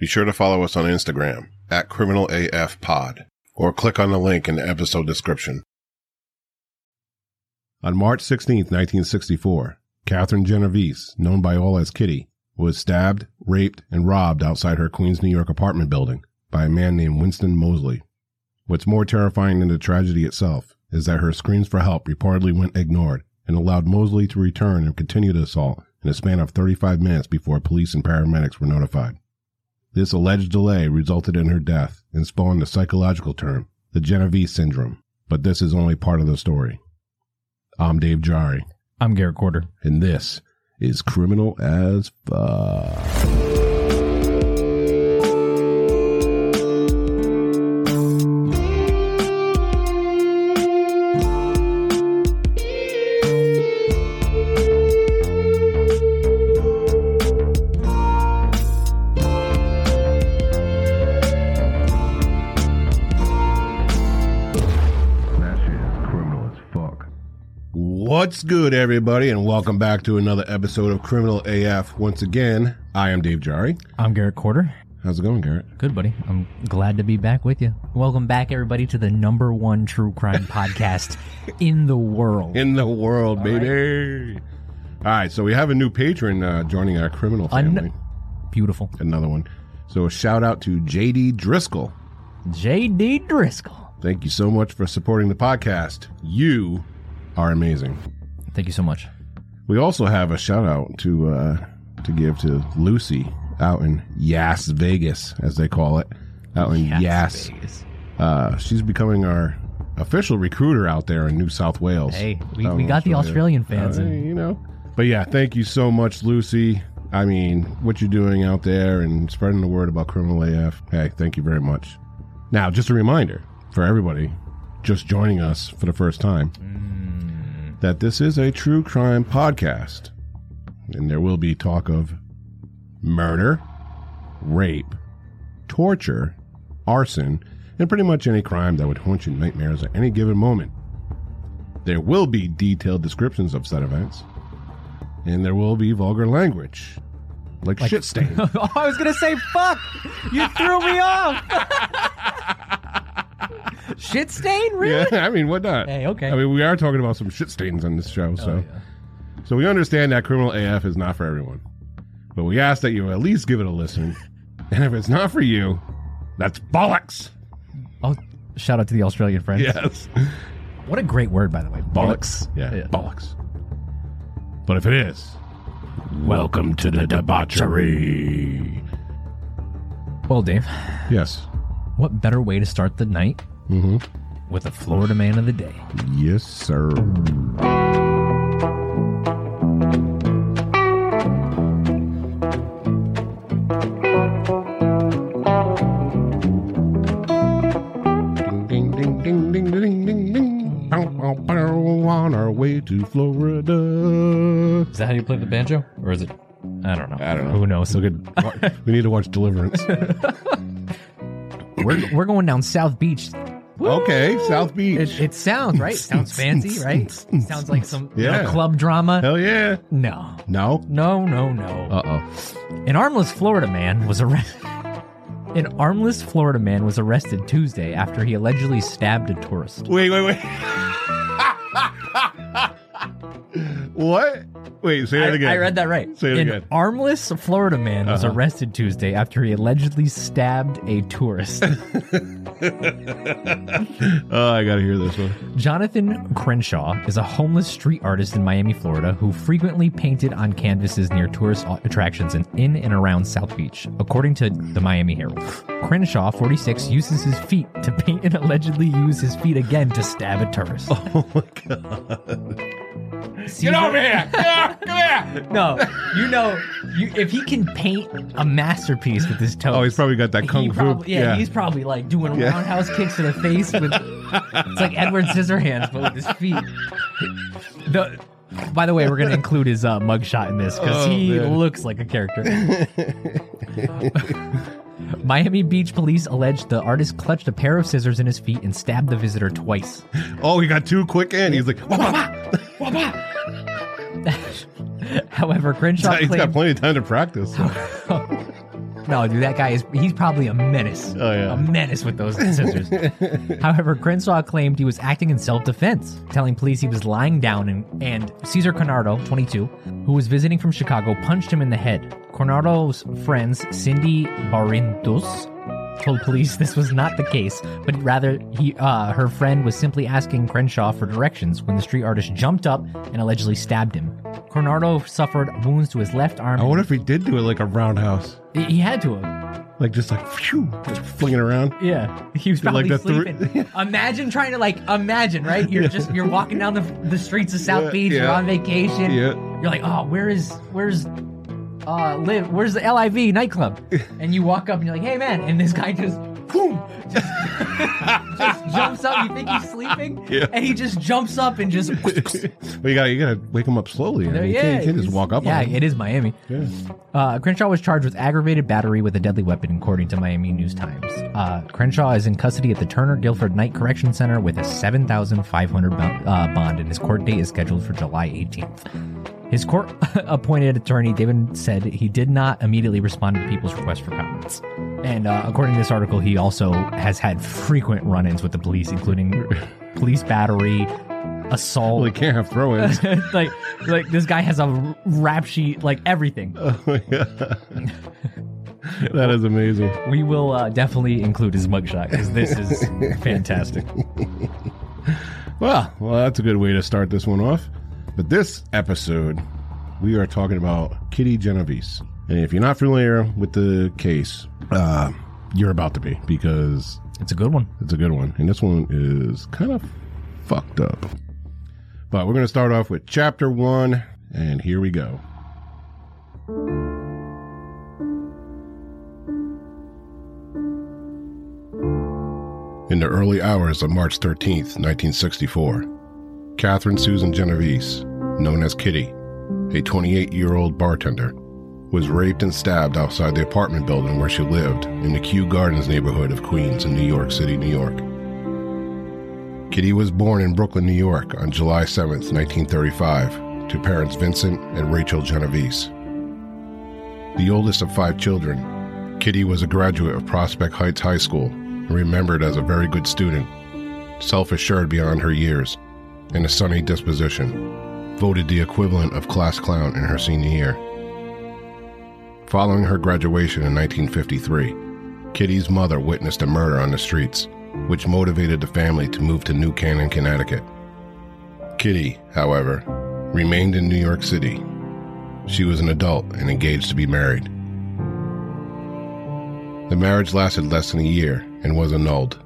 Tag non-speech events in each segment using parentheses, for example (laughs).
Be sure to follow us on Instagram at Criminal AF Pod or click on the link in the episode description. On March 16, 1964, Catherine Genovese, known by all as Kitty, was stabbed, raped, and robbed outside her Queens, New York apartment building by a man named Winston Moseley. What's more terrifying than the tragedy itself is that her screams for help reportedly went ignored and allowed Moseley to return and continue the assault in a span of 35 minutes before police and paramedics were notified. This alleged delay resulted in her death and spawned the psychological term, the Genovese syndrome. But this is only part of the story. I'm Dave Jarry, I'm Garrett Courter. and this is Criminal as Fuck. What's good, everybody, and welcome back to another episode of Criminal AF. Once again, I am Dave Jarry. I'm Garrett Courter. How's it going, Garrett? Good, buddy. I'm glad to be back with you. Welcome back, everybody, to the number one true crime (laughs) podcast in the world. In the world, baby. All right, so we have a new patron uh, joining our criminal family. Beautiful. Another one. So a shout out to JD Driscoll. J.D. Driscoll. Thank you so much for supporting the podcast. You are amazing. Thank you so much. We also have a shout out to uh, to give to Lucy out in Yass Vegas, as they call it, out in Yass. Vegas. Uh, she's becoming our official recruiter out there in New South Wales. Hey, we, we got the Australian fans. Uh, you know. But yeah, thank you so much, Lucy. I mean, what you're doing out there and spreading the word about Criminal AF. Hey, thank you very much. Now, just a reminder for everybody just joining us for the first time that this is a true crime podcast. And there will be talk of murder, rape, torture, arson, and pretty much any crime that would haunt you nightmares at any given moment. There will be detailed descriptions of said events, and there will be vulgar language, like, shit stain. oh, (laughs) I was going to say, fuck! You threw me off! (laughs) (laughs) Shit stain? Really? yeah, I mean, what not? Hey, okay. I mean, we are talking about some shit stains on this show, oh, so so we understand that criminal AF is not for everyone, but we ask that you at least give it a listen, (laughs) and if it's not for you, that's bollocks. Oh, shout out to the Australian friends. Yes, What a great word, by the way. Bollocks. Yeah, Yeah. bollocks. But if it is, welcome to the debauchery. Well, Dave, Yes. What better way to start the night Mm-hmm. with a Florida man of the day? Yes, sir. Ding, ding, ding, ding, ding, ding, ding, ding. Bow, bow, bow, on our way to Florida. Is that how you play the banjo? Or is it? I don't know. I don't know. Who knows? Look at, (laughs) we need to watch Deliverance. (laughs) We're, (clears throat) we're going down South Beach. okay, South Beach. It, it sounds, right? (laughs) Sounds fancy, right? Sounds like some you know, Yeah. club drama. Hell yeah. No. No. No, no, no. Uh oh. An armless Florida man was arrested. (laughs) An armless Florida man was arrested Tuesday after he allegedly stabbed a tourist. Wait, wait, wait. (laughs) what? Wait, say that I, again. I read that right. Say it An again. armless Florida man was Uh-huh. arrested Tuesday after he allegedly stabbed a tourist. (laughs) (laughs) Oh, I gotta hear this one. Jonathan Crenshaw is a homeless street artist in Miami, Florida, who frequently painted on canvases near tourist attractions in, in and around South Beach, according to the Miami Herald. Crenshaw, 46, uses his feet to paint and allegedly used his feet again to stab a tourist. (laughs) Oh my god. Caesar- here! Yeah, come here! No, you know, you, if he can paint a masterpiece with his toes. Oh, he's probably got that kung fu. probably, yeah, he's probably like doing Yeah. Roundhouse kicks to the face with it's like Edward Scissorhands but with his feet. The, by the way, we're gonna include his uh, mugshot in this because Oh, he man. looks like a character. Miami Beach police alleged the artist clutched a pair of scissors in his feet and stabbed the visitor twice. oh, he got too quick in. He's like, wah, wah, wah. (laughs) However, Crenshaw he's got plenty of time to practice. No, (laughs) dude, that guy is, he's probably a menace. Oh, yeah. A menace with those scissors. (laughs) However, Crenshaw claimed he was acting in self defense, telling police he was lying down and, and Cesar Cornardo, 22, who was visiting from Chicago, punched him in the head. Cornardo's friends, Cindy Barrientos, told police this was not the case, but rather he uh, her friend was simply asking Crenshaw for directions when the street artist jumped up and allegedly stabbed him. Cornardo suffered wounds to his left arm. I wonder if he did do it like a roundhouse, He- had to have. like just like phew, just flinging around. Yeah, he was Like probably the thr- sleeping. imagine trying to like imagine, right? You're just you're walking down the the streets of South Yeah, Beach. You're on vacation. Yeah. You're like, oh, where is where's uh live? Where's the LIV nightclub? (laughs) And you walk up and you're like, hey man, and this guy just boom, just, just jumps up. You think he's sleeping, Yeah. and he just jumps up and just. (laughs) Well, you gotta you gotta wake him up slowly. I mean, you yeah, can't, you can't just walk up Yeah, on him. it is Miami. Yeah. Uh, Crenshaw was charged with aggravated battery with a deadly weapon, according to Miami News Times. Uh, Crenshaw is in custody at the Turner Guilford Knight Correction Center with a 7500 bond, uh, bond, and his court date is scheduled for July 18th. His court (laughs) appointed attorney, David, said he did not immediately respond to people's requests for comments. And uh, according to this article, he also has had frequent run ins with the police, including (laughs) police battery, assault. Well, he can't have throw-ins. (laughs) like, like this guy has a rap sheet, like everything. oh my god, that is amazing. We will uh, definitely include his mugshot because this is fantastic. Well, well, that's a good way to start this one off. But this episode, we are talking about Kitty Genovese. And if you're not familiar with the case, uh, you're about to be because It's a good one. it's a good one. And this one is kind of fucked up. But we're going to start off with chapter one, and here we go. In the early hours of March 13th, 1964, Catherine Susan Genovese, known as Kitty, a 28 year old bartender, was raped and stabbed outside the apartment building where she lived in the Kew Gardens neighborhood of Queens in New York City, New York. Kitty was born in Brooklyn, New York on July 7, 1935, to parents Vincent and Rachel Genovese. The oldest of five children, Kitty was a graduate of Prospect Heights High School and remembered as a very good student, self assured beyond her years, and a sunny disposition, voted the equivalent of class clown in her senior year. Following her graduation in 1953, Kitty's mother witnessed a murder on the streets, which motivated the family to move to New Canaan, Connecticut. Kitty, however, remained in New York City. She was an adult and engaged to be married. The marriage lasted less than a year and was annulled.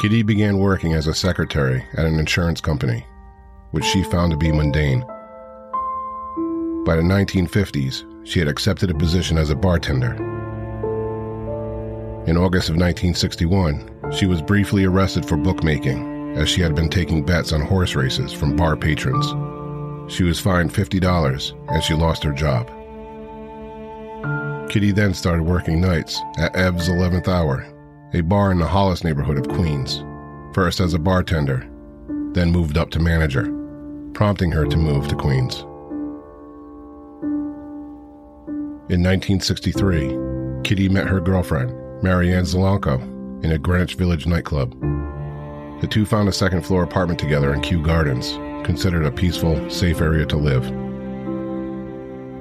Kitty began working as a secretary at an insurance company, which she found to be mundane. By the 1950s, she had accepted a position as a bartender. In August of 1961, she was briefly arrested for bookmaking, as she had been taking bets on horse races from bar patrons. She was fined $50 and she lost her job. Kitty then started working nights at Ev's 11th Hour, a bar in the Hollis neighborhood of Queens, first as a bartender, then moved up to manager, prompting her to move to Queens. In 1963, Kitty met her girlfriend, Marianne Zielonko, in a Greenwich Village nightclub. The two found a second floor apartment together in Kew Gardens, considered a peaceful, safe area to live.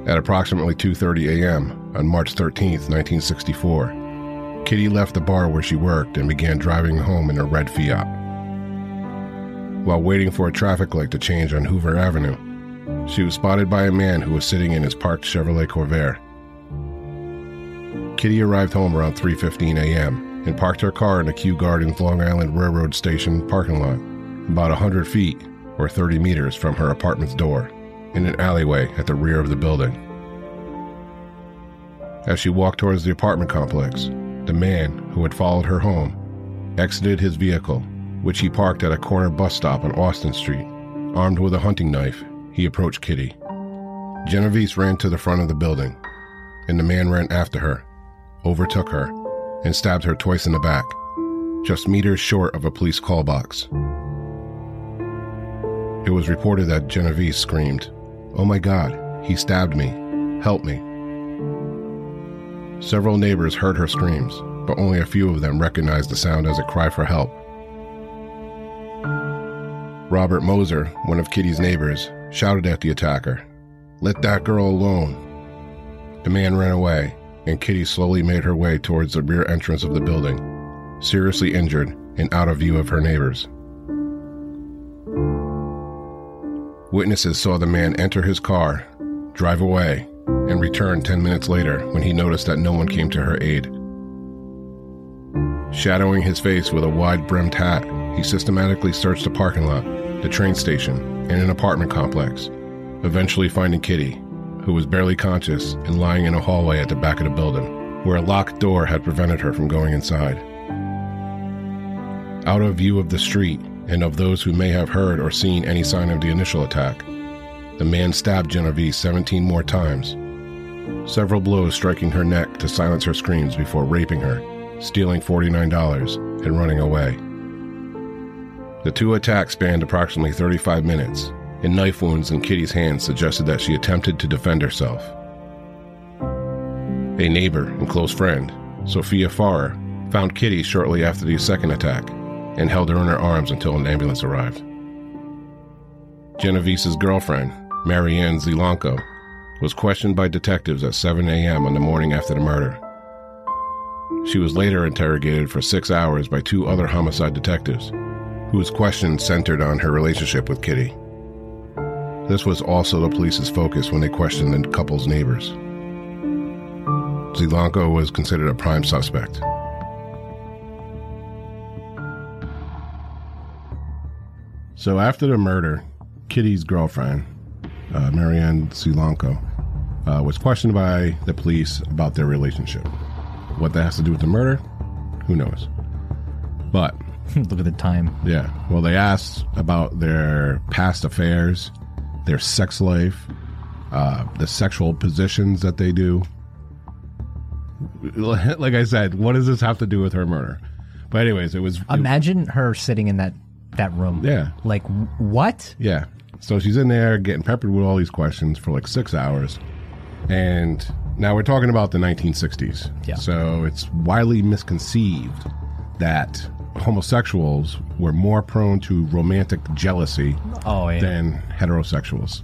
At approximately 2:30 a.m. on March 13, 1964, Kitty left the bar where she worked and began driving home in a red Fiat. While waiting for a traffic light to change on Hoover Avenue, she was spotted by a man who was sitting in his parked Chevrolet Corvair. Kitty arrived home around 3:15 a.m. and parked her car in the Kew Gardens Long Island Railroad Station parking lot, about 100 feet or 30 meters from her apartment's door, in an alleyway at the rear of the building. As she walked towards the apartment complex, the man who had followed her home exited his vehicle, which he parked at a corner bus stop on Austin Street. Armed with a hunting knife, he approached Kitty. Genovese ran to the front of the building, and the man ran after her, overtook her, and stabbed her twice in the back, just meters short of a police call box. It was reported that Genovese screamed, Oh my God, he stabbed me. Help me. Several neighbors heard her screams, but only a few of them recognized the sound as a cry for help. Robert Mozer, one of Kitty's neighbors, shouted at the attacker, Let that girl alone. The man ran away, and Kitty slowly made her way towards the rear entrance of the building, seriously injured and out of view of her neighbors. Witnesses saw the man enter his car, drive away, and returned 10 minutes later when he noticed that no one came to her aid. Shadowing his face with a wide brimmed hat, he systematically searched the parking lot, the train station, and an apartment complex, eventually finding Kitty, who was barely conscious and lying in a hallway at the back of the building, where a locked door had prevented her from going inside. Out of view of the street and of those who may have heard or seen any sign of the initial attack, the man stabbed Genovese 17 more times, several blows striking her neck to silence her screams before raping her, stealing $49, and running away. The two attacks spanned approximately 35 minutes, and knife wounds in Kitty's hands suggested that she attempted to defend herself. A neighbor and close friend, Sophia Farrar, found Kitty shortly after the second attack and held her in her arms until an ambulance arrived. Genovese's girlfriend, Marianne Zielonko, was questioned by detectives at 7 a.m. on the morning after the murder. She was later interrogated for six hours by two other homicide detectives, whose questions centered on her relationship with Kitty. This was also the police's focus when they questioned the couple's neighbors. Zielonko was considered a prime suspect. So after the murder, Kitty's girlfriend, uh, Marianne Zielonko, uh, was questioned by the police about their relationship. What that has to do with the murder, who knows? But (laughs) Look at the time. yeah, well, they asked about their past affairs, their sex life, uh, the sexual positions that they do. (laughs) Like I said, what does this have to do with her murder? But anyways, it was Imagine her sitting in that that room. yeah, Like what? yeah. So she's in there getting peppered with all these questions for like six hours, and now we're talking about the 1960s. Yeah. So it's widely misconceived that homosexuals were more prone to romantic jealousy Oh yeah. than heterosexuals.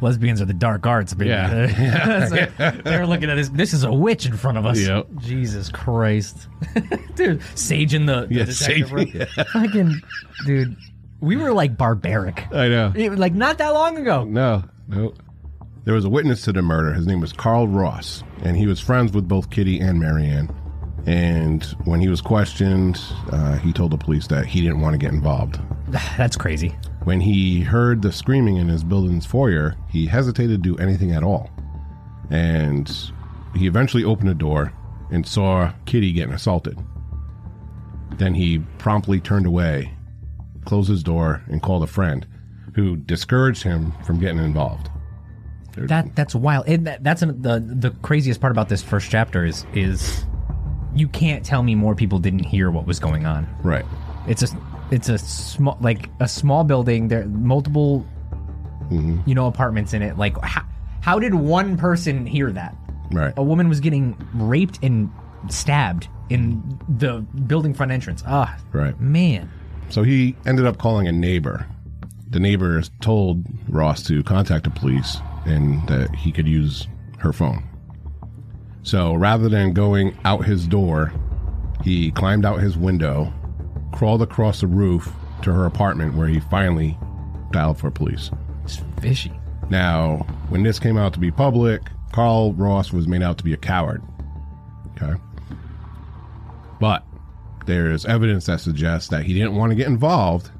Lesbians are the dark arts, baby. Yeah. (laughs) So They're looking at this. This is a witch in front of us. Yep. Jesus Christ, (laughs) dude. Sage in the, the Yeah, detective Sage- yeah. Fucking, dude. We were like barbaric. I know. It- like not that long ago. No, no. There was a witness to the murder. His name was Carl Ross, and he was friends with both Kitty and Marianne. And when he was questioned, uh, he told the police that he didn't want to get involved. (sighs) That's crazy. When he heard the screaming in his building's foyer, he hesitated to do anything at all. And he eventually opened the door and saw Kitty getting assaulted. Then he promptly turned away, closed his door, and called a friend who discouraged him from getting involved. That that's wild. And that, that's an, the the craziest part about this first chapter is is you can't tell me more people didn't hear what was going on. Right. It's a it's a small like a small building. There multiple you know apartments in it. Like how, how did one person hear that? Right. A woman was getting raped and stabbed in the building front entrance. Ah, Right. man. So he ended up calling a neighbor. The neighbor told Ross to contact the police and that he could use her phone. So rather than going out his door, he climbed out his window, crawled across the roof to her apartment where he finally dialed for police. It's fishy. Now, when this came out to be public, Carl Ross was made out to be a coward. Okay. But there's evidence that suggests that he didn't want to get involved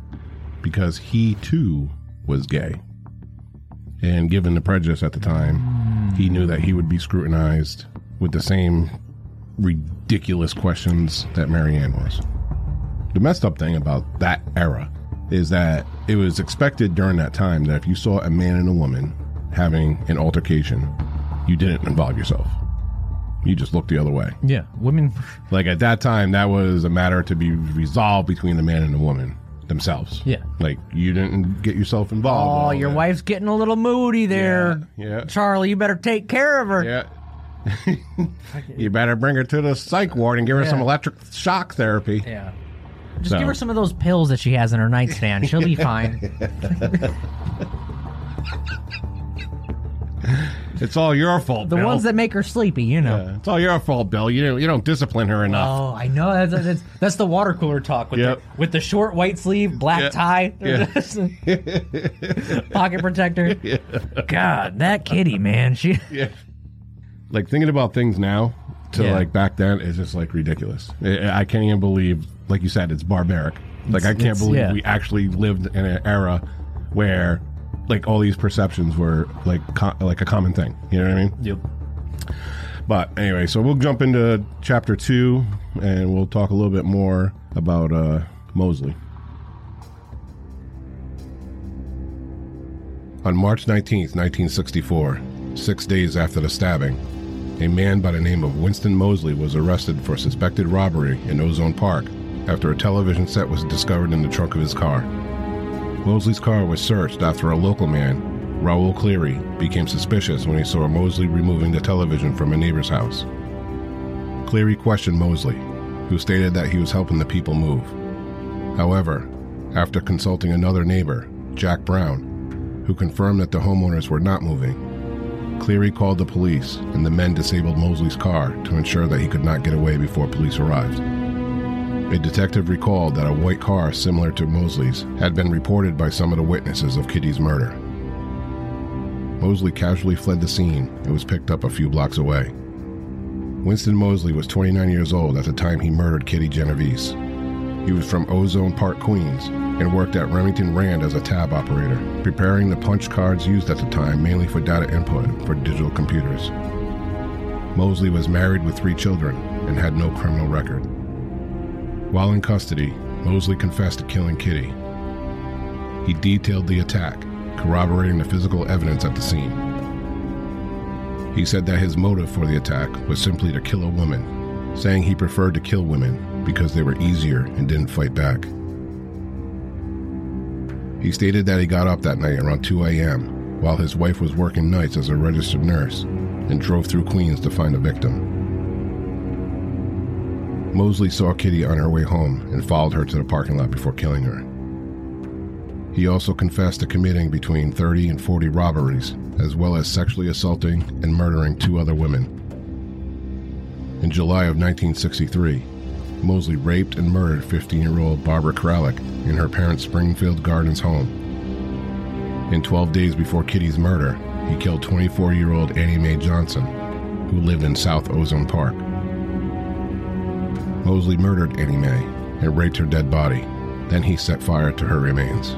because he too was gay. And given the prejudice at the time, he knew that he would be scrutinized with the same ridiculous questions that Marianne was. The messed up thing about that era is that it was expected during that time that if you saw a man and a woman having an altercation, you didn't involve yourself. You just looked the other way. Yeah, women. Like at that time, that was a matter to be resolved between the man and the woman themselves. Yeah. Like you didn't get yourself involved. Oh, your that. wife's getting a little moody there. Yeah. Charlie, you better take care of her. Yeah. (laughs) You better bring her to the psych ward and give her some electric shock therapy. Yeah. Just So- give her some of those pills that she has in her nightstand. She'll be (laughs) fine. (laughs) It's all your fault, The Bill. ones that make her sleepy, you know. Yeah, it's all your fault, Bill. You don't, you don't discipline her enough. Oh, I know. That's, that's, that's the water cooler talk with, Yep. the, with the short white sleeve, black Yeah. tie, (laughs) pocket protector. (laughs) God, that kitty, man. She. (laughs) Yeah. Like thinking about things now to Yeah. like back then is just like ridiculous. I, I can't even believe, like you said, it's barbaric. Like I can't believe yeah. we actually lived in an era where like all these perceptions were like co- like a common thing. You know what I mean? Yep. But anyway, so we'll jump into chapter two and we'll talk a little bit more about uh, Moseley. On March 19th, 1964, six days after the stabbing, a man by the name of Winston Moseley was arrested for suspected robbery in Ozone Park after a television set was discovered in the trunk of his car. Moseley's car was searched after a local man, Raul Cleary, became suspicious when he saw Moseley removing the television from a neighbor's house. Cleary questioned Moseley, who stated that he was helping the people move. However, after consulting another neighbor, Jack Brown, who confirmed that the homeowners were not moving, Cleary called the police and the men disabled Moseley's car to ensure that he could not get away before police arrived. A detective recalled that a white car similar to Moseley's had been reported by some of the witnesses of Kitty's murder. Moseley casually fled the scene and was picked up a few blocks away. Winston Moseley was 29 years old at the time he murdered Kitty Genovese. He was from Ozone Park, Queens, and worked at Remington Rand as a tab operator, preparing the punch cards used at the time mainly for data input for digital computers. Moseley was married with three children and had no criminal record. While in custody, Moseley confessed to killing Kitty. He detailed the attack, corroborating the physical evidence at the scene. He said that his motive for the attack was simply to kill a woman, saying he preferred to kill women because they were easier and didn't fight back. He stated that he got up that night around 2 a.m. while his wife was working nights as a registered nurse and drove through Queens to find a victim. Moseley saw Kitty on her way home and followed her to the parking lot before killing her. He also confessed to committing between 30 and 40 robberies, as well as sexually assaulting and murdering two other women. In July of 1963, Moseley raped and murdered 15 year old Barbara Kralik in her parents' Springfield Gardens home. In 12 days before Kitty's murder, he killed 24 year old Annie Mae Johnson, who lived in South Ozone Park. Moseley murdered Annie Mae and raped her dead body. Then he set fire to her remains.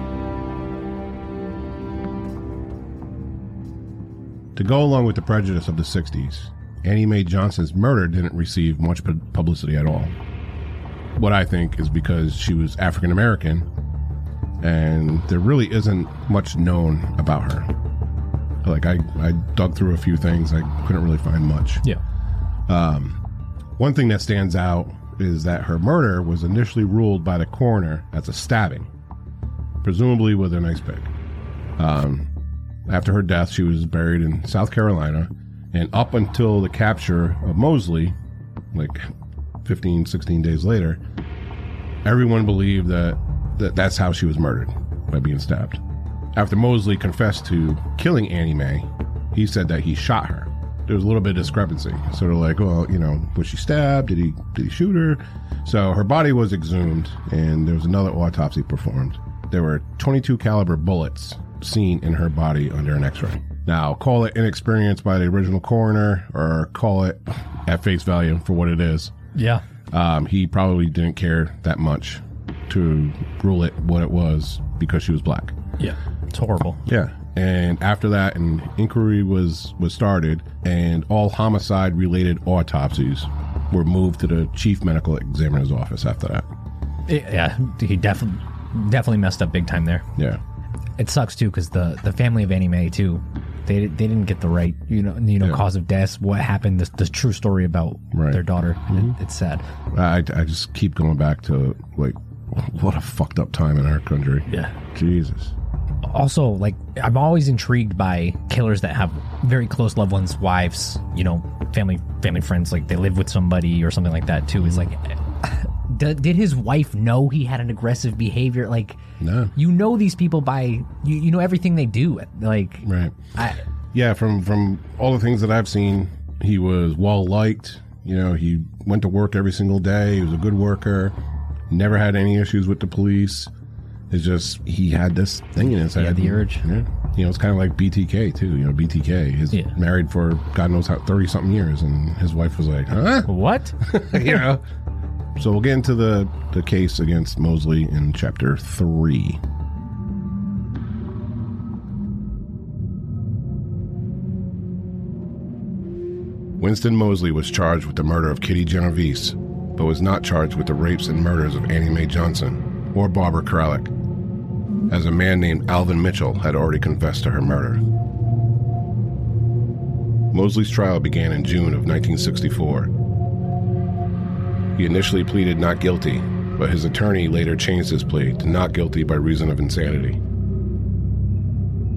To go along with the prejudice of the 60s, Annie Mae Johnson's murder didn't receive much publicity at all. What I think is because she was African American and there really isn't much known about her. Like, I, I dug through a few things, I couldn't really find much. Yeah. Um, one thing that stands out is that her murder was initially ruled by the coroner as a stabbing, presumably with an ice pick. Um, after her death, she was buried in South Carolina, and up until the capture of Moseley, like 15, 16 days later, everyone believed that, that that's how she was murdered by being stabbed. After Moseley confessed to killing Annie Mae, he said that he shot her. There was a little bit of discrepancy. Sort of like, well, you know, was she stabbed? Did he did he shoot her? So her body was exhumed, and there was another autopsy performed. There were 22 caliber bullets seen in her body under an X-ray. Now, call it inexperience by the original coroner, or call it (sighs) at face value for what it is. Yeah. Um, he probably didn't care that much to rule it what it was because she was black. Yeah. It's horrible. Yeah. And after that, an inquiry was was started, and all homicide related autopsies were moved to the chief medical examiner's office. After that, Yeah. He definitely definitely messed up big time there. yeah, It sucks too because the the family of Annie Mae too, they they didn't get the right you know you know Yeah. cause of death, what happened, the, the true story about Right. Mm-hmm. their daughter. It, it's sad. I I just keep going back to like what a fucked up time in our country. Yeah. Jesus. Also, like I'm always intrigued by killers that have very close loved ones, wives, you know, family family friends like they live with somebody or something like that too. Is like, (laughs) did his wife know he had an aggressive behavior? Like, No. you know these people by you, you know everything they do. Like, Right. I, Yeah, from from all the things that I've seen, he was well liked. You know, he went to work every single day. He was a good worker. Never had any issues with the police. It's just he had this thing in his head. had the urge. Yeah. You know, it's kind of like BTK too. You know, BTK is Yeah. married for God knows how thirty something years, and his wife was like, "Huh?" (laughs) what? (laughs) you know. So we'll get into the the case against Moseley in chapter three. Winston Mosley was charged with the murder of Kitty Genovese, but was not charged with the rapes and murders of Annie Mae Johnson or Barbara Kralik, as a man named Alvin Mitchell had already confessed to her murder. Moseley's trial began in June of 1964. He initially pleaded not guilty, but his attorney later changed his plea to not guilty by reason of insanity.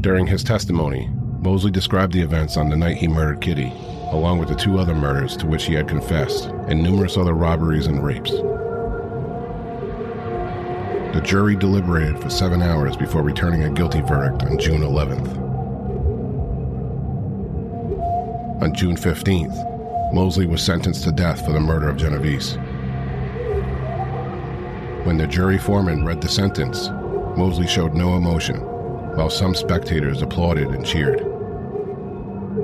During his testimony, Moseley described the events on the night he murdered Kitty, along with the two other murders to which he had confessed, and numerous other robberies and rapes. The jury deliberated for seven hours before returning a guilty verdict on June 11th. On June 15th, Moseley was sentenced to death for the murder of Genovese. When the jury foreman read the sentence, Moseley showed no emotion, while some spectators applauded and cheered.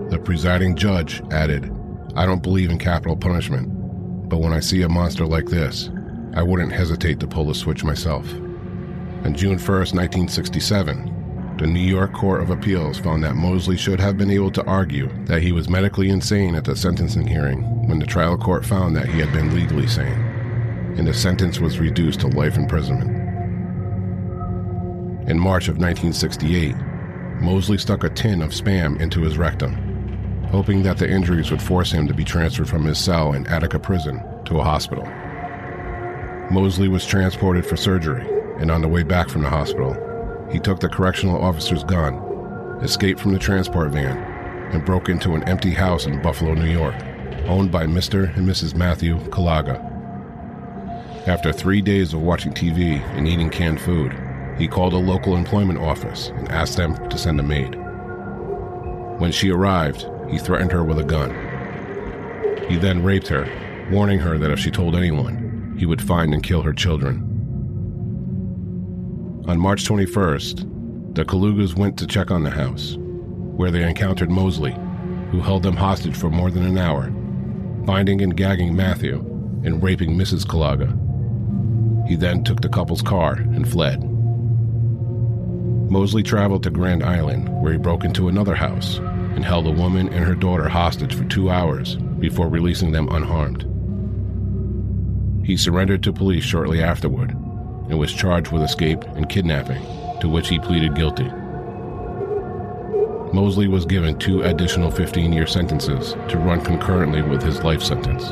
The presiding judge added, I don't believe in capital punishment, but when I see a monster like this, I wouldn't hesitate to pull the switch myself. On June 1st, 1967, the New York Court of Appeals found that Moseley should have been able to argue that he was medically insane at the sentencing hearing when the trial court found that he had been legally sane, and the sentence was reduced to life imprisonment. In March of 1968, Moseley stuck a tin of spam into his rectum, hoping that the injuries would force him to be transferred from his cell in Attica prison to a hospital. Moseley was transported for surgery, and on the way back from the hospital, he took the correctional officer's gun, escaped from the transport van, and broke into an empty house in Buffalo, New York, owned by Mr. and Mrs. Matthew Kulaga. After three days of watching TV and eating canned food, he called a local employment office and asked them to send a maid. When she arrived, he threatened her with a gun. He then raped her, warning her that if she told anyone, he would find and kill her children. On March 21st, the Kulagas went to check on the house, where they encountered Moseley, who held them hostage for more than an hour, binding and gagging Matthew and raping Mrs. Kulaga. He then took the couple's car and fled. Moseley traveled to Grand Island, where he broke into another house and held a woman and her daughter hostage for two hours before releasing them unharmed. He surrendered to police shortly afterward and was charged with escape and kidnapping, to which he pleaded guilty. Moseley was given two additional 15 year sentences to run concurrently with his life sentence.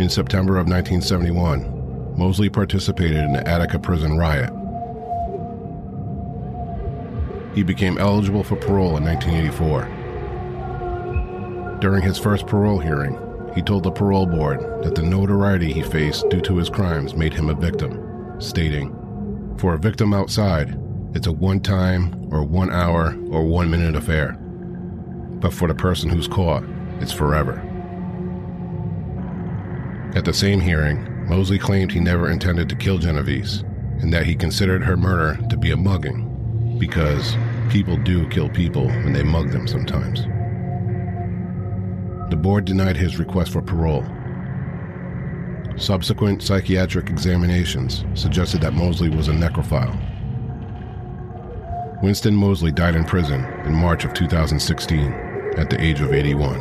In September of 1971, Moseley participated in the Attica prison riot. He became eligible for parole in 1984. During his first parole hearing, he told the parole board that the notoriety he faced due to his crimes made him a victim, stating, For a victim outside, it's a one time or one hour or one minute affair. But for the person who's caught, it's forever. At the same hearing, Moseley claimed he never intended to kill Genovese and that he considered her murder to be a mugging because people do kill people when they mug them sometimes. The board denied his request for parole. Subsequent psychiatric examinations suggested that Moseley was a necrophile. Winston Moseley died in prison in March of 2016 at the age of 81.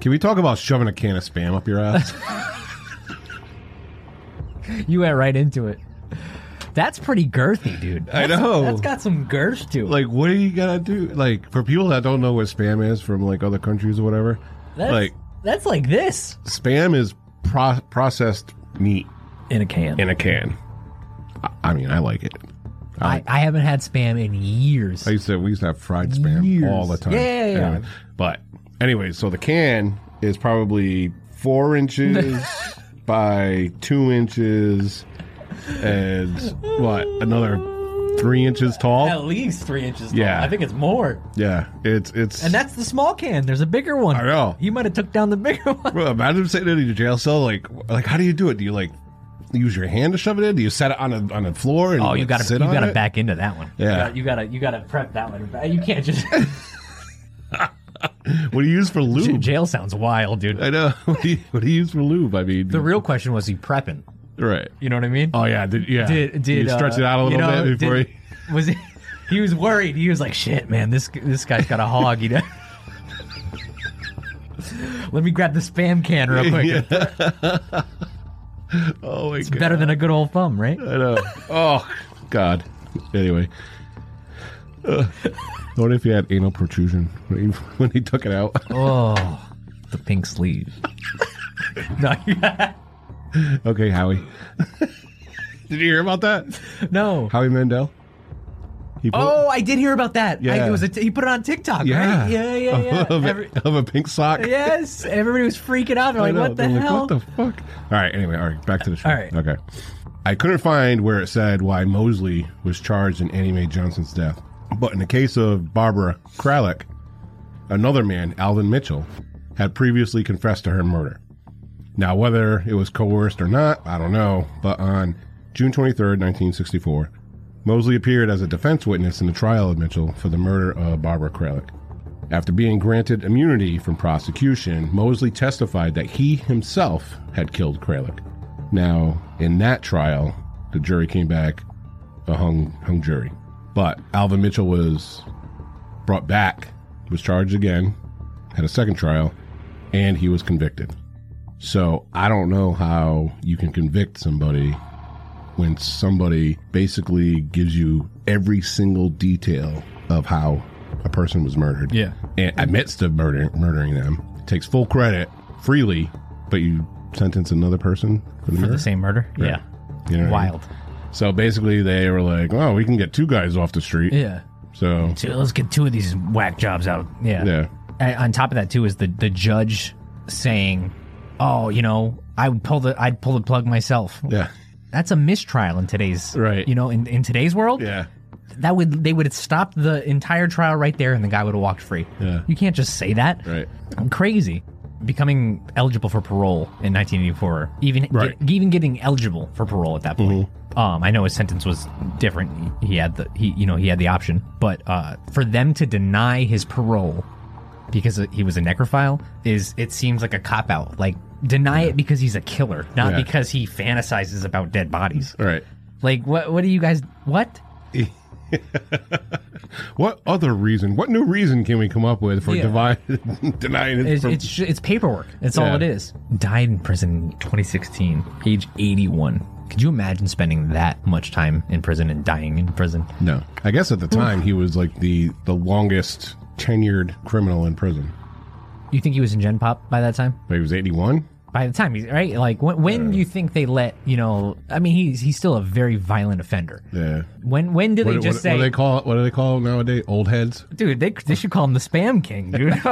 Can we talk about shoving a can of spam up your ass? (laughs) You went right into it. That's pretty girthy, dude. I know. That's got some girth to it. like, what do you gotta do? Like, for people that don't know what spam is from like other countries or whatever, that's, like that's like this spam is pro- processed meat in a can. in a can. I- I mean, I like it. I, I haven't had spam in years. I used to we used to have fried spam Years. all the time. Yeah, yeah, yeah. Anyway, but anyway, so the can is probably four inches (laughs) by two inches, and what another three inches tall. At least three inches tall. Yeah. I think it's more. Yeah, it's it's. And that's the small can. There's a bigger one. I know. You might have took down the bigger (laughs) one. Bro, imagine sitting in your jail cell. Like, like how do you do it? Do you like use your hand to shove it in? Do you set it on a on the floor and Oh, you like, got to sit you on got to it? back into that one. Yeah. you got to you got to prep that one. You can't just. (laughs) (laughs) What do you use for lube? jail sounds wild, dude. I know. What do, you, what do you use for lube? I mean, The real question was he prepping. Right. You know what I mean? Oh yeah, did yeah? did did you stretch uh, it out a little you know, bit before did- he? was he, he was worried. He was like, "Shit, man, this this guy's got a hog." You know. (laughs) Let me grab the spam can real quick. (laughs) Oh my It's god. better than a good old thumb, right? I know. Oh god. Anyway. (laughs) Uh, wonder if he had anal protrusion when he, when he took it out. Oh, the pink sleeve. no, (laughs) okay, Howie. (laughs) Did you hear about that? no. Howie Mandel. He put, Oh, I did hear about that. I, Yeah. it was a t- he put it on TikTok, yeah, right? Yeah, yeah, yeah. (laughs) of, a- Every- of a pink sock. yes, everybody was freaking out. They're like, know. "What the They're like, hell?" what the fuck? All right. Anyway, all right. Back to the show. All right. Okay. I couldn't find where it said why Moseley was charged in Annie Mae Johnson's death, but in the case of Barbara Kralik, another man, Alvin Mitchell, had previously confessed to her murder. Now, whether it was coerced or not, I don't know. But on June 23rd, 1964, Moseley appeared as a defense witness in the trial of Mitchell for the murder of Barbara Kralik. After being granted immunity from prosecution, Moseley testified that he himself had killed Kralik. Now, in that trial, the jury came back a hung hung jury. But Alvin Mitchell was brought back, was charged again, had a second trial, and he was convicted. So I don't know how you can convict somebody when somebody basically gives you every single detail of how a person was murdered Yeah. and admits to murder, murdering them, takes full credit freely, but you sentence another person for the For murder. the same murder? Yeah. You know what I mean? Wild. So basically, they were like, "Oh, we can get two guys off the street." Yeah. So So let's get two of these whack jobs out. Yeah. yeah, And on top of that too is the the judge saying, "Oh, you know, I would pull the I'd pull the plug myself." yeah, That's a mistrial in today's Right. You know, in, in today's world, yeah, that would they would have stopped the entire trial right there, and the guy would have walked free. Yeah. You can't just say that. right, Crazy. Becoming eligible for parole in 1984, even Right. Mm-hmm. get- even getting eligible for parole at that point. Um, I know his sentence was different. He, he had the he you know he had the option, but uh, for them to deny his parole because he was a necrophile is it seems like a cop out. Like deny it because he's a killer, not Yeah. because he fantasizes about dead bodies. right. Like what? What do you guys? What? (laughs) What other reason? What new reason can we come up with for Yeah. divide, (laughs) denying it? It's, from- it's it's paperwork. That's all it is. Died in prison in 2016, age 81. Could you imagine spending that much time in prison and dying in prison? no, I guess at the time he was like the the longest tenured criminal in prison. You think he was in Gen Pop by that time? But he was eighty one. By the time he's right, like when when do you think they let you know? I mean, he's he's still a very violent offender. Yeah. When when do they What, just what, say, what do they call? What do they call nowadays? Old heads. dude? They they should call him the Spam King, dude. (laughs)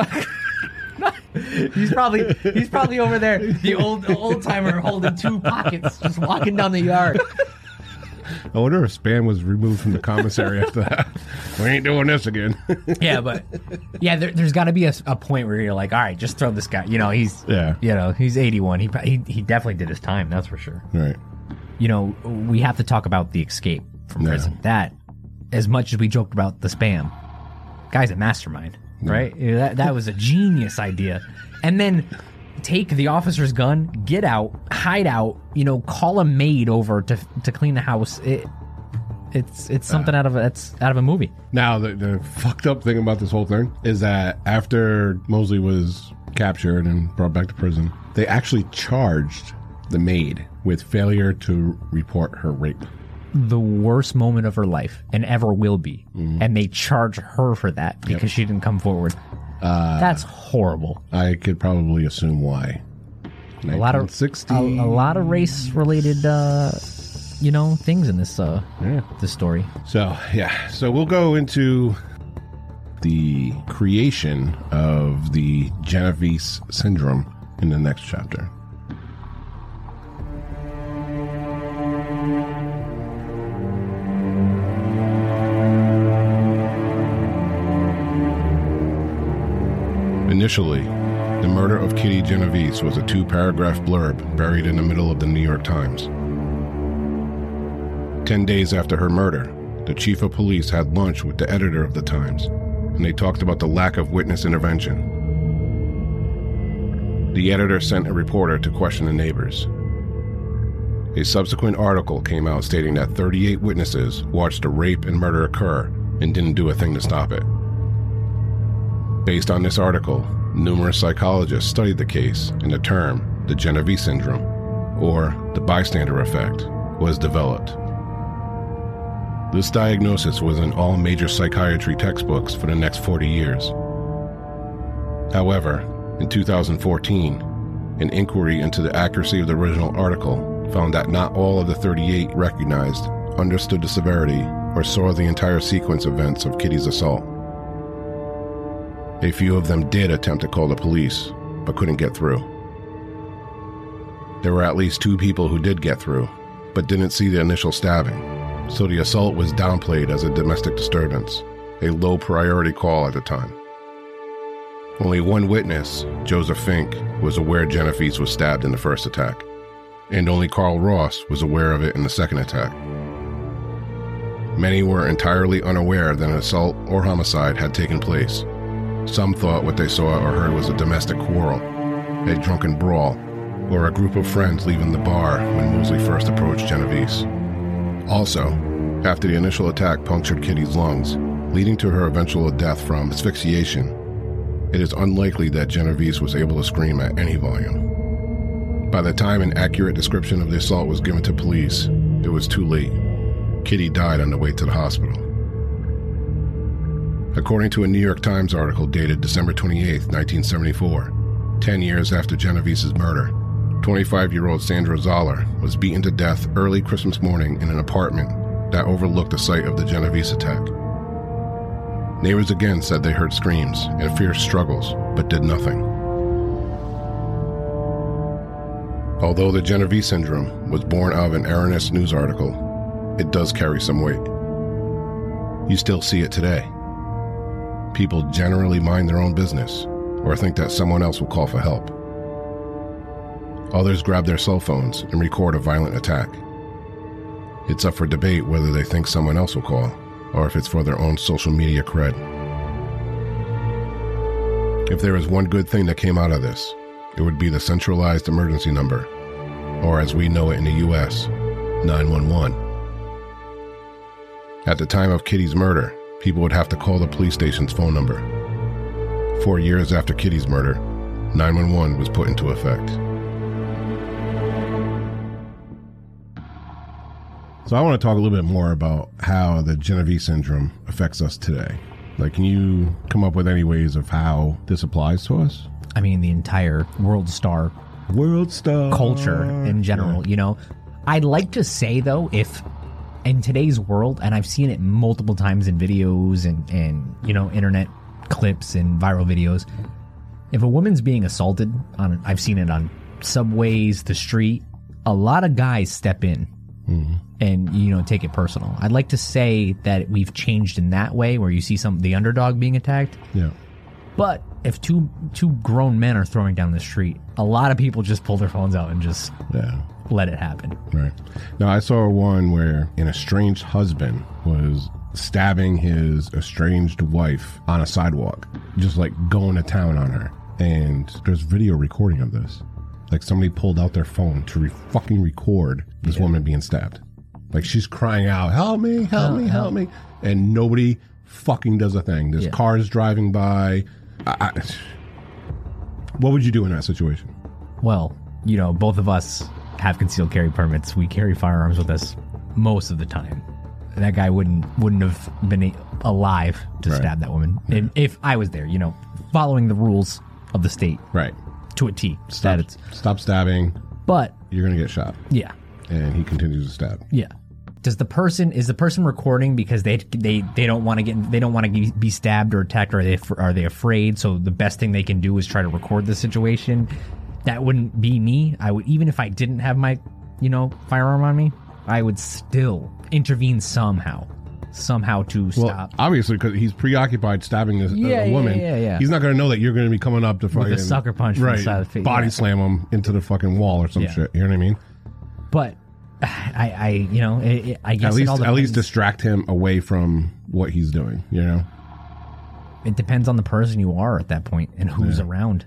(laughs) he's probably he's probably over there, the old old timer holding two pockets, just walking down the yard. I wonder if spam was removed from the commissary after that. We ain't doing this again. (laughs) yeah, but yeah, there, there's got to be a, a point where you're like, all right, just throw this guy. You know, he's Yeah. you know, he's 81. He he he definitely did his time. That's for sure. right. You know, we have to talk about the escape from Yeah. prison. That, as much as we joked about the spam, guy's a mastermind, right? That that was a genius idea, and then take the officer's gun, get out, hide out. You know, call a maid over to to clean the house. It, it's it's something out of a, that's out of a movie. Now, the, the fucked up thing about this whole thing is that after Moseley was captured and brought back to prison, they actually charged the maid with failure to report her rape. the worst moment of her life and ever will be. Mm-hmm. And they charge her for that because she didn't come forward. Uh, That's horrible. I could probably assume why. A lot of 1960. a, a lot of race related uh, you know, things in this uh Yeah. this story. So, yeah. So we'll go into the creation of the Genovese syndrome in the next chapter. Initially, the murder of Kitty Genovese was a two paragraph blurb buried in the middle of the New York Times. Ten days after her murder, the chief of police had lunch with the editor of the Times, and they talked about the lack of witness intervention. The editor sent a reporter to question the neighbors. A subsequent article came out stating that 38 witnesses watched a rape and murder occur and didn't do a thing to stop it. Based on this article, numerous psychologists studied the case, and the term, the Genovese syndrome, or the bystander effect, was developed. This diagnosis was in all major psychiatry textbooks for the next 40 years. However, in 2014, an inquiry into the accuracy of the original article found that not all of the 38 recognized, understood the severity, or saw the entire sequence of events of Kitty's assault. A few of them did attempt to call the police, but couldn't get through. There were at least two people who did get through, but didn't see the initial stabbing, so the assault was downplayed as a domestic disturbance, a low priority call at the time. Only one witness, Joseph Fink, was aware Genovese was stabbed in the first attack, and only Carl Ross was aware of it in the second attack. Many were entirely unaware that an assault or homicide had taken place. Some thought what they saw or heard was a domestic quarrel, a drunken brawl, or a group of friends leaving the bar when Moseley first approached Genovese. Also, after the initial attack punctured Kitty's lungs, leading to her eventual death from asphyxiation, it is unlikely that Genovese was able to scream at any volume. By the time an accurate description of the assault was given to police, it was too late. Kitty died on the way to the hospital. According to a New York Times article dated December 28, 1974, 10 years after Genovese's murder, 25 year old Sandra Zahler was beaten to death early Christmas morning in an apartment that overlooked the site of the Genovese attack. Neighbors again said they heard screams and fierce struggles, but did nothing. Although the Genovese syndrome was born out of an Aranis news article, it does carry some weight. You still see it today. People generally mind their own business or think that someone else will call for help. Others grab their cell phones and record a violent attack. It's up for debate whether they think someone else will call or if it's for their own social media cred. If there is one good thing that came out of this, it would be the centralized emergency number, or as we know it in the US, 911. At the time of Kitty's murder, people would have to call the police station's phone number. Four years after Kitty's murder, 911 was put into effect. So I want to talk a little bit more about how the Genovese syndrome affects us today. Like, can you come up with any ways of how this applies to us? I mean, the entire world star World star culture in general, you know. I'd like to say though, if in today's world, and I've seen it multiple times in videos and, and you know, internet clips and viral videos, if a woman's being assaulted on I've seen it on subways, the street, a lot of guys step in mm-hmm. and you know take it personal. I'd like to say that we've changed in that way where you see some the underdog being attacked. Yeah. But if two two grown men are throwing down the street, a lot of people just pull their phones out and just Yeah. Let it happen. Right. Now, I saw one where an estranged husband was stabbing his estranged wife on a sidewalk, just like going to town on her. And there's video recording of this. Like somebody pulled out their phone to re- fucking record this woman being stabbed. Like she's crying out, "Help me! Help me! Help me!" And nobody fucking does a thing. There's Yeah. cars driving by. I, I, what would you do in that situation? Well, you know, both of us have concealed carry permits. We carry firearms with us most of the time. That guy wouldn't wouldn't have been alive to Right. stab that woman and if I was there. You know, following the rules of the state Right. to a T. Stop, stop stabbing. but You're gonna get shot. yeah, and he continues to stab. Yeah. Does the person is the person recording because they they they don't want to get they don't want to be stabbed or attacked or are they are they afraid? So the best thing they can do is try to record the situation. That wouldn't be me. I would even if I didn't have my you know firearm on me, I would still intervene somehow, somehow to Well, stop. obviously, because he's preoccupied stabbing this, Yeah, a woman. yeah, yeah. yeah, He's not going to know that you're going to be coming up to fucking sucker punch from the right? of the face, body yeah. slam him into the fucking wall or some shit. You know what I mean? But (sighs) I I you know it, it, I guess At least, at least distract him away from what he's doing. You know? it depends on the person you are at that point and who's around.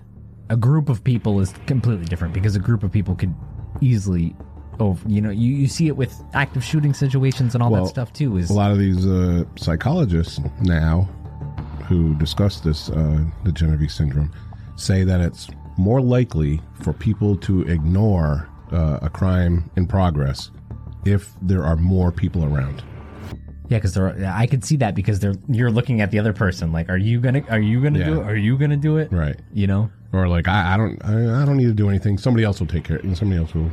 A group of people is completely different because a group of people could easily over you know you, you see it with active shooting situations and all Well, that stuff too is A lot of these uh, psychologists now who discuss this uh, the Genovese syndrome say that it's more likely for people to ignore uh, a crime in progress if there are more people around. yeah because I could see that because they're you're looking at the other person like are you gonna are you gonna do it are you gonna do it Right. you know Or like I, I don't I, I don't need to do anything. Somebody else will take care. of it. Somebody else will.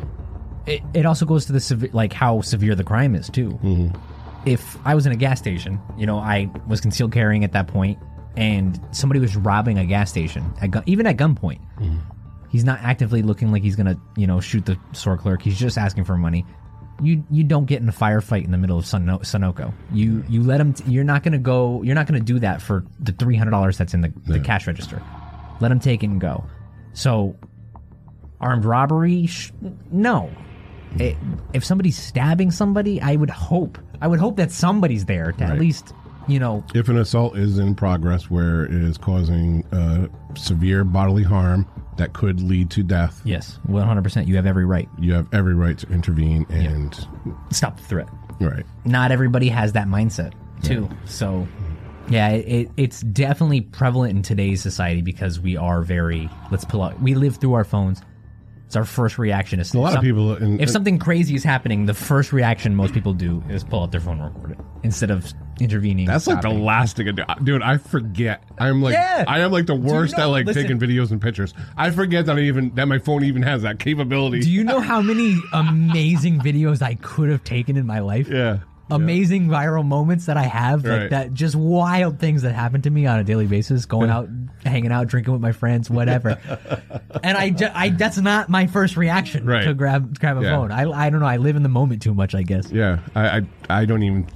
it, it also goes to the sev- like how severe the crime is too. Mm-hmm. If I was in a gas station, you know, I was concealed carrying at that point, and somebody was robbing a gas station, at gun, even at gunpoint. Mm-hmm. He's not actively looking like he's gonna, you know, shoot the store clerk. He's just asking for money. You you don't get in a firefight in the middle of Suno- Sunoco. You you let him. T- you're not gonna go. You're not gonna do that for the three hundred dollars that's in the, the cash register. Let him take it and go. So armed robbery? Sh- no. It, if somebody's stabbing somebody i would hope i would hope that somebody's there to at least you know. If an assault is in progress where it is causing uh, severe bodily harm that could lead to death, yes 100% you have every right. You have every right to intervene and stop the threat. Right. not everybody has that mindset too. So yeah it, it, it's definitely prevalent in today's society because we are very let's pull out we live through our phones it's our first reaction is A lot of people in, if something crazy is happening the first reaction most people do is pull out their phone and record it instead of intervening That's like the last thing I do. Dude, I forget. I'm like, Yeah. I am like the worst know- at like listen. taking videos and pictures. I forget that I even that my phone even has that capability. Do you know how many (laughs) amazing videos I could have taken in my life? yeah. Amazing viral moments that I have, like Right. that, just wild things that happen to me on a daily basis. Going (laughs) out, hanging out, drinking with my friends, whatever. (laughs) and I, ju- I, that's not my first reaction Right. to grab grab a Yeah. phone. I, I don't know. I live in the moment too much, I guess. Yeah. I, I I don't even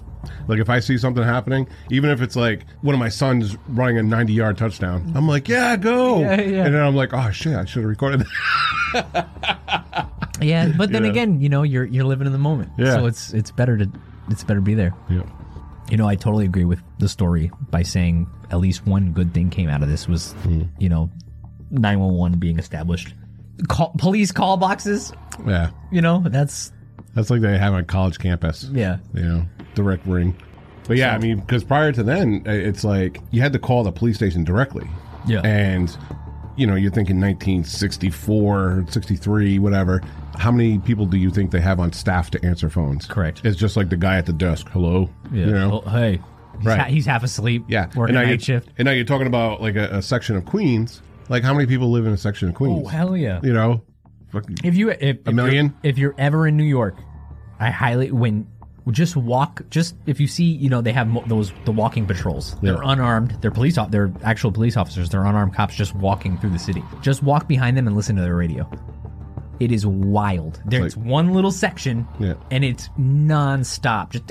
like if I see something happening, even if it's like one of my sons running a 90 yard touchdown, I'm like, yeah, go. Yeah, yeah. And then I'm like, oh shit, I should have recorded that. Yeah, but then (laughs) Yeah. again, you know, you're you're living in the moment. Yeah. So it's it's better to it's better to be there. yeah. You know, I totally agree with the story by saying at least one good thing came out of this was, Hmm. you know, 911 being established. Call, police call boxes, Yeah. you know, that's, That's like they have on college campus. yeah. you know, direct ring. But yeah, I mean, because prior to then, it's like you had to call the police station directly. Yeah. And, you know, you're thinking 1964, 63, whatever. How many people do you think they have on staff to answer phones? Correct. It's just like the guy at the desk. Hello. Yeah. You know? Oh, hey. He's, Right. ha- he's half asleep. Yeah. Working and night shift. And now you're talking about like a, a section of Queens. Like how many people live in a section of oh, Queens? Oh, hell yeah. You know? Fucking- If you, if, if you're- million? if you're ever in New York, I highly, when, just walk, just if you see, you know, they have mo- those, the walking patrols. They're Yeah. unarmed. They're police, they're actual police officers. They're unarmed cops just walking through the city. Just walk behind them and listen to their radio. It is wild. There's like- one little section, Yeah. and it's nonstop. Just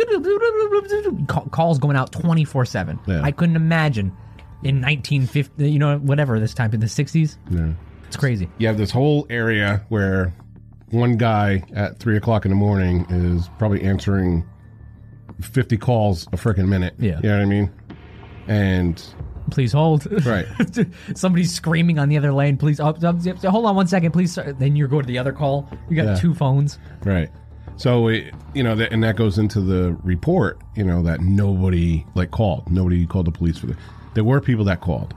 calls going out twenty four seven. I couldn't imagine in nineteen fifty, you know, whatever this time in the sixties. yeah. It's crazy. you have this whole area where one guy at three o'clock in the morning is probably answering 50 calls a freaking minute. Yeah. You know what I mean? And, Please hold. right. (laughs) Somebody's screaming on the other lane. Please, oh, oh zip, zip, hold on one second, please. sir." Then you go to the other call. You got Yeah. two phones. right. So, it, you know, that, and that goes into the report, you know, that nobody like called. Nobody called the police for the, there were people that called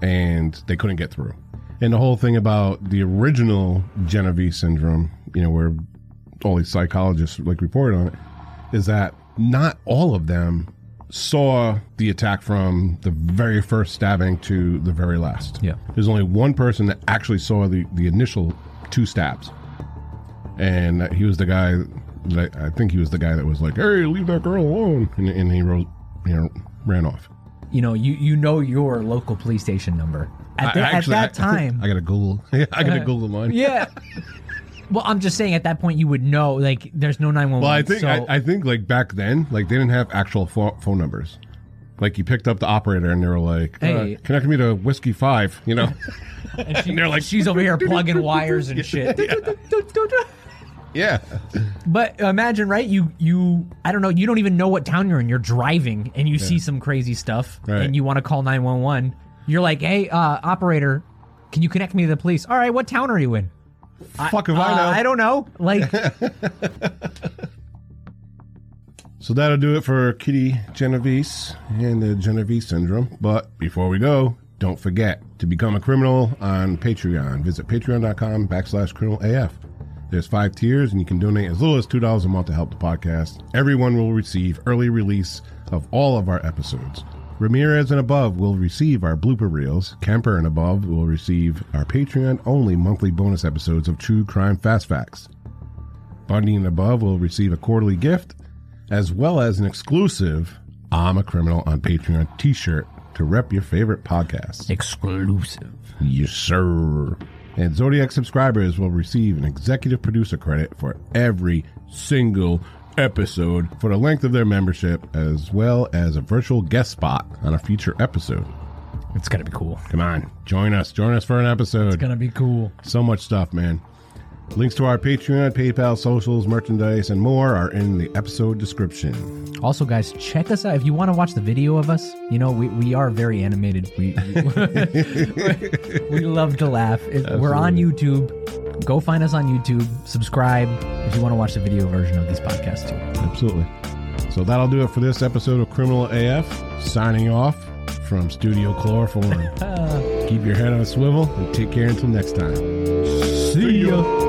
and they couldn't get through. And the whole thing about the original Genovese syndrome, you know, where all these psychologists like reported on it, is that not all of them saw the attack from the very first stabbing to the very last. Yeah. There's only one person that actually saw the, the initial two stabs. and he was the guy. That I think he was the guy that was like, "Hey, leave that girl alone," and, and he wrote, you know, ran off. You know, you you know your local police station number. At, the- at that I- (laughs) time, I got to Google. (laughs) I got to Uh, Google mine. yeah. (laughs) Well, I'm just saying at that point you would know like there's no 911. Well, I think so, I, I think like back then, like they didn't have actual pho- phone numbers. Like you picked up the operator and they were like, uh, Hey. "Connect me to whiskey five, you know? and she- they're like- she's over here plugging wires and shit. yeah. But imagine, right? You you I don't know. You don't even know what town you're in. You're driving and you see some crazy stuff, Right. and you want to call 911. You're like, hey, uh, operator, can you connect me to the police? All right, what town are you in? Fuck if I Uh, know. I don't know. Like, (laughs) So that'll do it for Kitty Genovese and the Genovese syndrome. But before we go, don't forget to become a criminal on Patreon. Visit patreon.com backslash criminal AF. There's five tiers, and you can donate as little as $2 a month to help the podcast. Everyone will receive early release of all of our episodes. Ramirez and above will receive our blooper reels. Kemper and above will receive our Patreon only monthly bonus episodes of True Crime Fast Facts. Bundy and above will receive a quarterly gift, as well as an exclusive I'm a Criminal on Patreon t shirt to rep your favorite podcast. exclusive. Yes, sir. And Zodiac subscribers will receive an executive producer credit for every single episode for the length of their membership, as well as a virtual guest spot on a future episode. It's gonna be cool. Come on, join us. Join us for an episode. It's gonna be cool. So much stuff, man. Links to our Patreon, PayPal, socials, merchandise, and more are in the episode description. Also, guys, check us out if you want to watch the video of us. You know, we, we are very animated. We we, (laughs) we love to laugh. It- we're on YouTube. Go find us on YouTube. Subscribe if you want to watch the video version of these podcasts too. Absolutely. So that'll do it for this episode of Criminal AF. Signing off from Studio Chloroform. (laughs) Keep your head on a swivel and take care until next time. See ya.